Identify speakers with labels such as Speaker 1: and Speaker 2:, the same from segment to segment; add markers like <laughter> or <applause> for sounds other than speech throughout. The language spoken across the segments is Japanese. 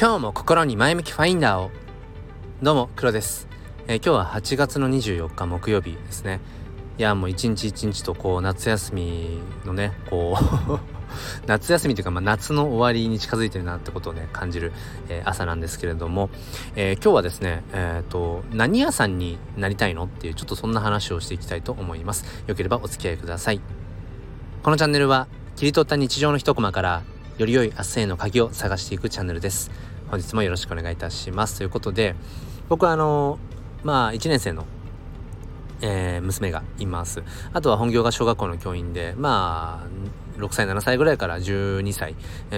Speaker 1: 今日も心に前向きファインダーを。どうも黒です、えー、今日は8月の24日木曜日ですね。いやもう一日一日とこう夏休みのねこう <laughs> 夏休みというか、まあ、夏の終わりに近づいてるなってことをね感じる、えー、朝なんですけれども、えー、今日はですねえっ、と何屋さんになりたいのっていうちょっとそんな話をしていきたいと思います。よければお付き合いください。このチャンネルは切り取った日常の一コマからより良い明日への鍵を探していくチャンネルです。本日もよろしくお願いいたしますということで僕はあのまあ1年生のえー、娘がいます。あとは本業が小学校の教員で、まあ、6歳、7歳ぐらいから12歳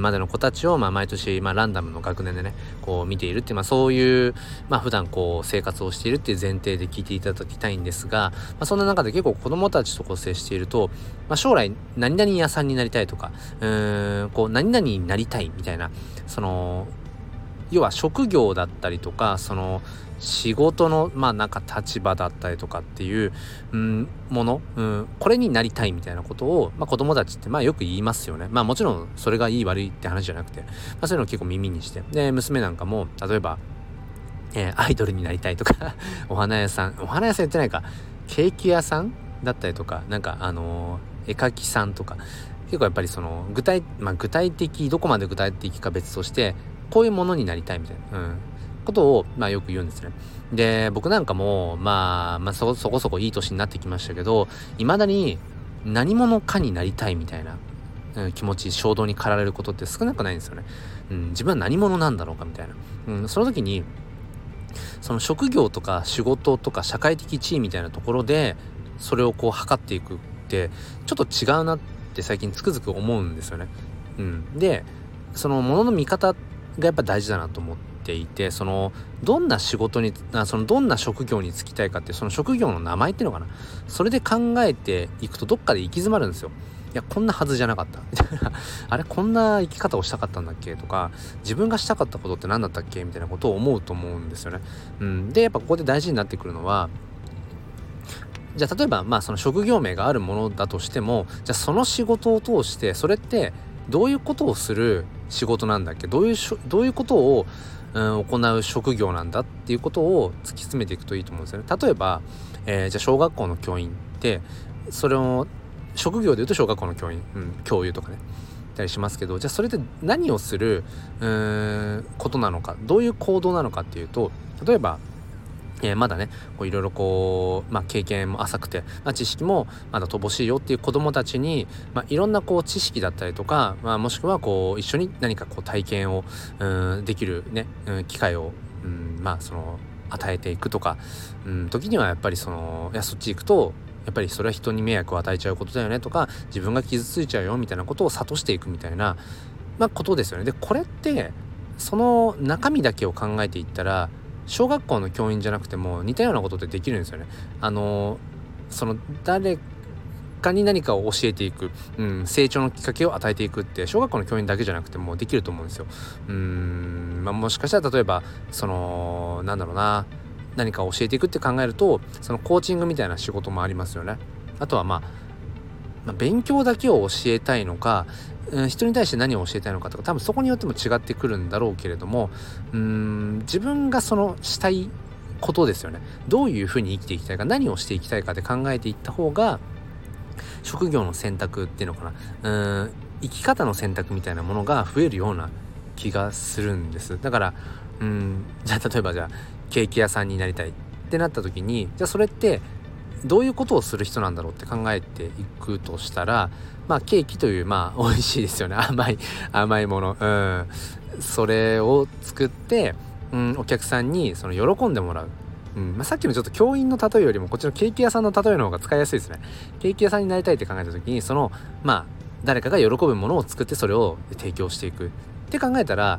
Speaker 1: までの子たちを、まあ、毎年、まあ、ランダムの学年でね、こう見ているっていう、まあ、そういう、まあ、普段こう、生活をしているっていう前提で聞いていただきたいんですが、まあ、そんな中で結構子供たちとこう接していると、まあ、将来、何々屋さんになりたいとか、うーん、こう、何々になりたいみたいな、その、要は職業だったりとかその仕事のまあなんか立場だったりとかっていう、うん、もの、うん、これになりたいみたいなことを、まあ、子供たちってまあよく言いますよね。まあもちろんそれがいい悪いって話じゃなくて、まあ、そういうのを結構耳にして。で娘なんかも例えば、えー、アイドルになりたいとか <laughs> お花屋さんお花屋さんやってないか。ケーキ屋さんだったりとかなんかあのー、絵描きさんとか。結構やっぱりその具体,、まあ、具体的どこまで具体的か別としてこういうものになりたいみたいな、うん、ことを、まあ、よく言うんですね。で、僕なんかも、まあ、まあそ、そこそこいい年になってきましたけど、未だに何者かになりたいみたいな、うん、気持ち、衝動に駆られることって少なくないんですよね。うん、自分は何者なんだろうかみたいな。うん、その時に、その職業とか仕事とか社会的地位みたいなところで、それをこう測っていくって、ちょっと違うなって最近つくづく思うんですよね。うん。で、そのものの見方がやっぱ大事だなと思っていてそのどんな仕事にあそのどんな職業に就きたいかってその職業の名前っていうのかな。それで考えていくとどっかで行き詰まるんですよ。いやこんなはずじゃなかった。みたいなあれこんな生き方をしたかったんだっけ？とか自分がしたかったことって何だったっけ？みたいなことを思うと思うんですよね。うん、でやっぱここで大事になってくるのはじゃあ例えばまあその職業名があるものだとしてもじゃあその仕事を通してそれってどういうことをする仕事なんだっけ？どういうどういうことを、うん、行う職業なんだっていうことを突き詰めていくといいと思うんですよね。例えば、えー、じゃあ小学校の教員ってそれを職業で言うと小学校の教員、うん、教諭とかねたりしますけどじゃあそれって何をするうーんことなのかどういう行動なのかっていうと例えばえー、まだねいろいろこう、まあ、経験も浅くて、まあ、知識もまだ乏しいよっていう子どもたちに、まあ、いろんなこう知識だったりとか、まあ、もしくはこう一緒に何かこう体験をうんできるね、うん、機会を、うん、まあその与えていくとか、うん、時にはやっぱりそのいやそっち行くとやっぱりそれは人に迷惑を与えちゃうことだよねとか自分が傷ついちゃうよみたいなことを諭していくみたいな、まあ、ことですよね。でこれってその中身だけを考えていったら小学校の教員じゃなくても似たようなことってできるんですよね。あのその誰かに何かを教えていく、うん、成長のきっかけを与えていくって小学校の教員だけじゃなくてもできると思うんですよ。うん、まあ、もしかしたら例えばそのなんだろうな何かを教えていくって考えるとそのコーチングみたいな仕事もありますよね。あとはまあまあ、勉強だけを教えたいのか、うん、人に対して何を教えたいのかとか多分そこによっても違ってくるんだろうけれどもうん自分がそのしたいことですよね。どういうふうに生きていきたいか何をしていきたいかって考えていった方が職業の選択っていうのかな。うん生き方の選択みたいなものが増えるような気がするんです。だからうんじゃあ例えばじゃあケーキ屋さんになりたいってなった時にじゃあそれってどういうことをする人なんだろうって考えていくとしたらまあケーキというまあ <laughs> 美味しいですよね。甘い甘いもの。うん。それを作って、うん、お客さんにその喜んでもらう。うん。まあ、さっきのちょっと教員の例えよりもこっちのケーキ屋さんの例えの方が使いやすいですね。ケーキ屋さんになりたいって考えた時にそのまあ誰かが喜ぶものを作ってそれを提供していく。って考えたら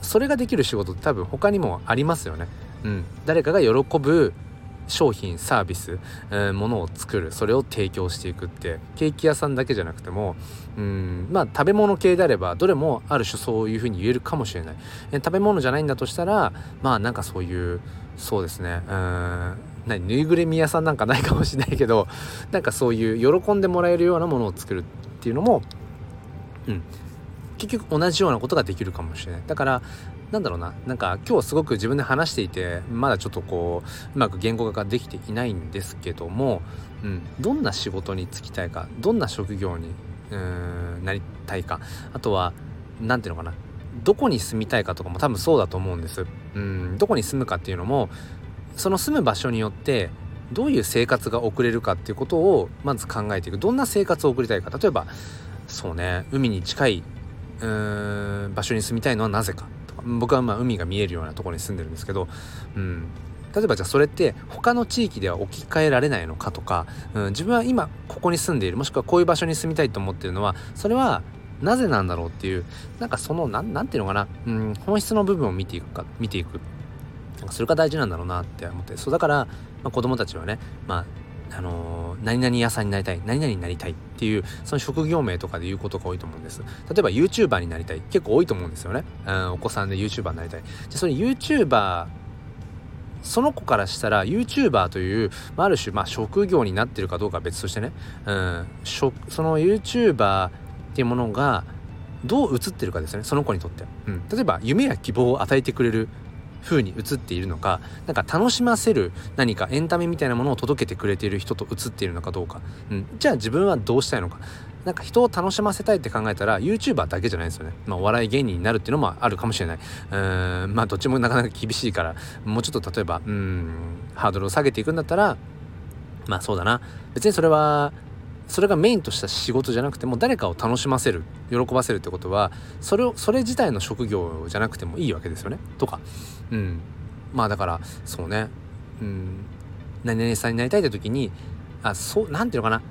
Speaker 1: それができる仕事って多分他にもありますよね。うん、誰かが喜ぶ商品サービス、えー、ものを作るそれを提供していくってケーキ屋さんだけじゃなくてもうんまあ食べ物系であればどれもある種そういうふうに言えるかもしれない、えー、食べ物じゃないんだとしたらまあなんかそういうそうですねうん何ぬいぐるみ屋さんなんかないかもしれないけどなんかそういう喜んでもらえるようなものを作るっていうのもうん結局同じようなことができるかもしれない。だからなんだろうな。なんか今日すごく自分で話していてまだちょっとこううまく言語化ができていないんですけども、うん、どんな仕事に就きたいかどんな職業にうんなりたいかあとは何ていうのかな。どこに住みたいかとかも多分そうだと思うんです。うん。どこに住むかっていうのもその住む場所によってどういう生活が送れるかっていうことをまず考えていく。どんな生活を送りたいか。例えばそうね海に近いうん場所に住みたいのはなぜか。僕はまあ海が見えるようなところに住んでるんですけど、うん、例えばじゃあそれって他の地域では置き換えられないのかとか、うん、自分は今ここに住んでいるもしくはこういう場所に住みたいと思ってるのはそれはなぜなんだろうっていうなんかそのなんなんていうのかな、うん、本質の部分を見ていくか見ていく。なんかそれが大事なんだろうなって思って。そうだから、まあ、子供たちはねまああのー、何々屋さんになりたい何々になりたいっていうその職業名とかで言うことが多いと思うんです。例えば YouTuber になりたい。結構多いと思うんですよね、うん、お子さんで YouTuber になりたい。じゃそれ YouTuber その子からしたら YouTuber という、まあ、ある種、まあ、職業になってるかどうかは別としてね、うん、その YouTuber っていうものがどう映ってるかですね。その子にとって、うん、例えば夢や希望を与えてくれる。風に映っているのかなんか楽しませる何かエンタメみたいなものを届けてくれている人と映っているのかどうか、うん、じゃあ自分はどうしたいのか。なんか人を楽しませたいって考えたら YouTuber だけじゃないですよね。まあ、お笑い芸人になるっていうのもあるかもしれない。うーん。まあどっちもなかなか厳しいからもうちょっと例えばうんハードルを下げていくんだったらまあそうだな。別にそれはそれがメインとした仕事じゃなくても誰かを楽しませる喜ばせるってことはそれをそれ自体の職業じゃなくてもいいわけですよね。とか。うん。まあだからそうね。うん。何々さんになりたいって時にあそうなんていうのかな。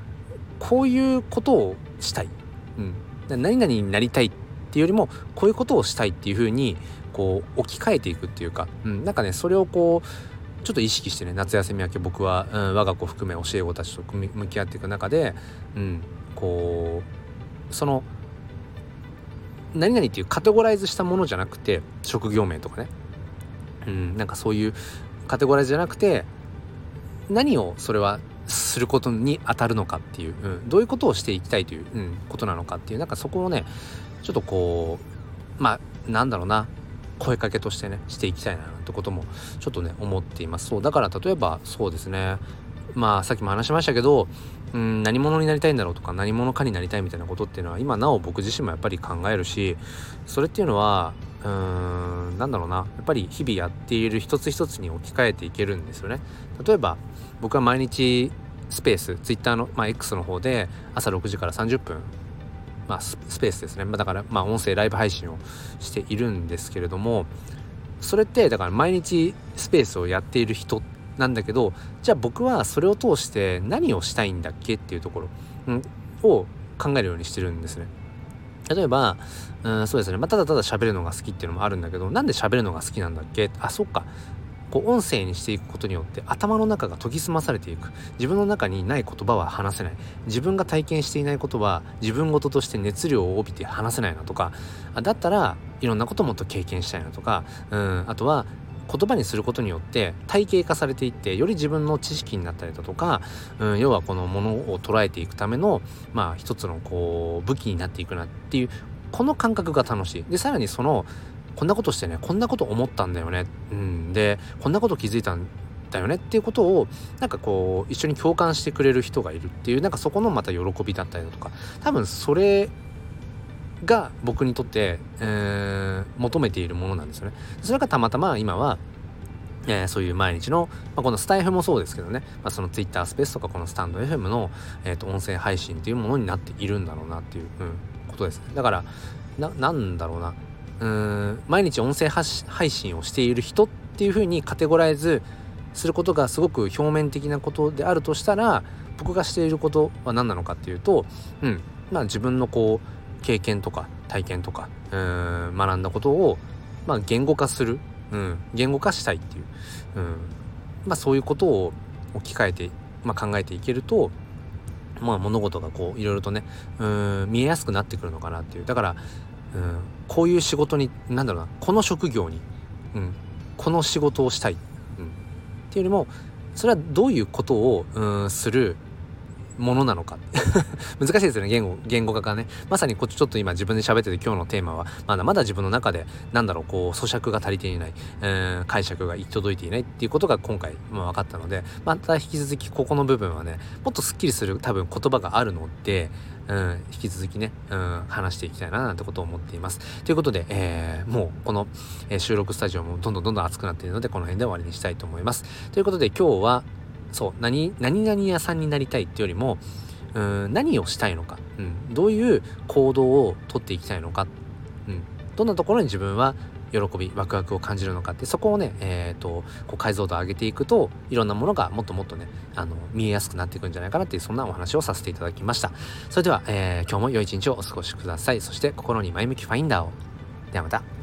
Speaker 1: こういうことをしたい、うん、何々になりたいっていうよりもこういうことをしたいっていうふうにこう置き換えていくっていうか、うん、なんかねそれをこうちょっと意識してね夏休み明け僕は、うん、我が子含め教え子たちと向き合っていく中で、うん、こうその何々っていうカテゴライズしたものじゃなくて職業名とかね、うん、なんかそういうカテゴライズじゃなくて何をそれはすることに当たるのかっていう、うん、どういうことをしていきたいという、うん、ことなのかっていうなんかそこをねちょっとこうまあなんだろうな。声かけとしてねしていきたいなってこともちょっとね思っています。そうだから例えばそうですね。まあさっきも話しましたけどうん何者になりたいんだろうとか何者かになりたいみたいなことっていうのは今なお僕自身もやっぱり考えるしそれっていうのはうーんなんだろうな。やっぱり日々やっている一つ一つに置き換えていけるんですよね。例えば僕は毎日スペース Twitter の、まあ、X の方で朝6時から30分まあ、スペースですね、ま、だからまあ音声ライブ配信をしているんですけれどもそれってだから毎日スペースをやっている人なんだけどじゃあ僕はそれを通して何をしたいんだっけっていうところ、を考えるようにしてるんですね。例えば、うん、そうですね、まあ、ただただ喋るのが好きっていうのもあるんだけどなんで喋るのが好きなんだっけ？あそっか。こう音声にしていくことによって頭の中が研ぎ澄まされていく。自分の中にない言葉は話せない。自分が体験していないことは自分事として熱量を帯びて話せないなとか。だったらいろんなこともっと経験したいなとか。うんあとは言葉にすることによって体系化されていってより自分の知識になったりだとか、うん、要はこのものを捉えていくためのまあ一つのこう武器になっていくなっていうこの感覚が楽しい。でさらにそのこんなことしてねこんなこと思ったんだよね、うん、でこんなこと気づいたんだよねっていうことをなんかこう一緒に共感してくれる人がいるっていうなんかそこのまた喜びだったりだとか多分それが僕にとって、えー、求めているものなんですよね。それがたまたま今はえー、そういう毎日の、まあ、このスタイフもそうですけどね、まあ、その Twitter スペースとかこのスタンド FM の、えーと、音声配信っていうものになっているんだろうなっていう、うん、ことですね。だからな、なんだろうな。うん。毎日音声配信をしている人っていう風にカテゴライズすることがすごく表面的なことであるとしたら僕がしていることは何なのかっていうと、うん。まあ、自分のこう経験とか体験とかうん。学んだことを、まあ、言語化する、うん、言語化したいっていう、うん。まあ、そういうことを置き換えて、まあ、考えていけるとまあ物事がこういろいろとねうん。見えやすくなってくるのかなっていう。だからうん、こういう仕事に何だろうなこの職業に、うん、この仕事をしたい、うん、っていうよりもそれはどういうことを、うん、するものなのか <laughs> 難しいですよね言語言語化がねまさにこっちちょっと今自分で喋ってて今日のテーマはまだまだ自分の中でなんだろうこう咀嚼が足りていない、えー、解釈が行き届いていないっていうことが今回、まあ、分かったのでまた引き続きここの部分はねもっとすっきりする多分言葉があるのでうん、引き続きね、うん、話していきたいななんてことを思っています。ということで、えー、もうこの、えー、収録スタジオもどんどんどんどん熱くなっているので、この辺で終わりにしたいと思います。ということで今日は、そう、何、何々屋さんになりたいってよりも、うん、何をしたいのか、うん、どういう行動をとっていきたいのか、うん、どんなところに自分は喜びワクワクを感じるのかって。そこをね、えーと、こう解像度を上げていくといろんなものがもっともっとねあの見えやすくなっていくんじゃないかなっていうそんなお話をさせていただきました。それでは、えー、今日も良い一日をお過ごしください。そして心に前向きファインダーを。ではまた。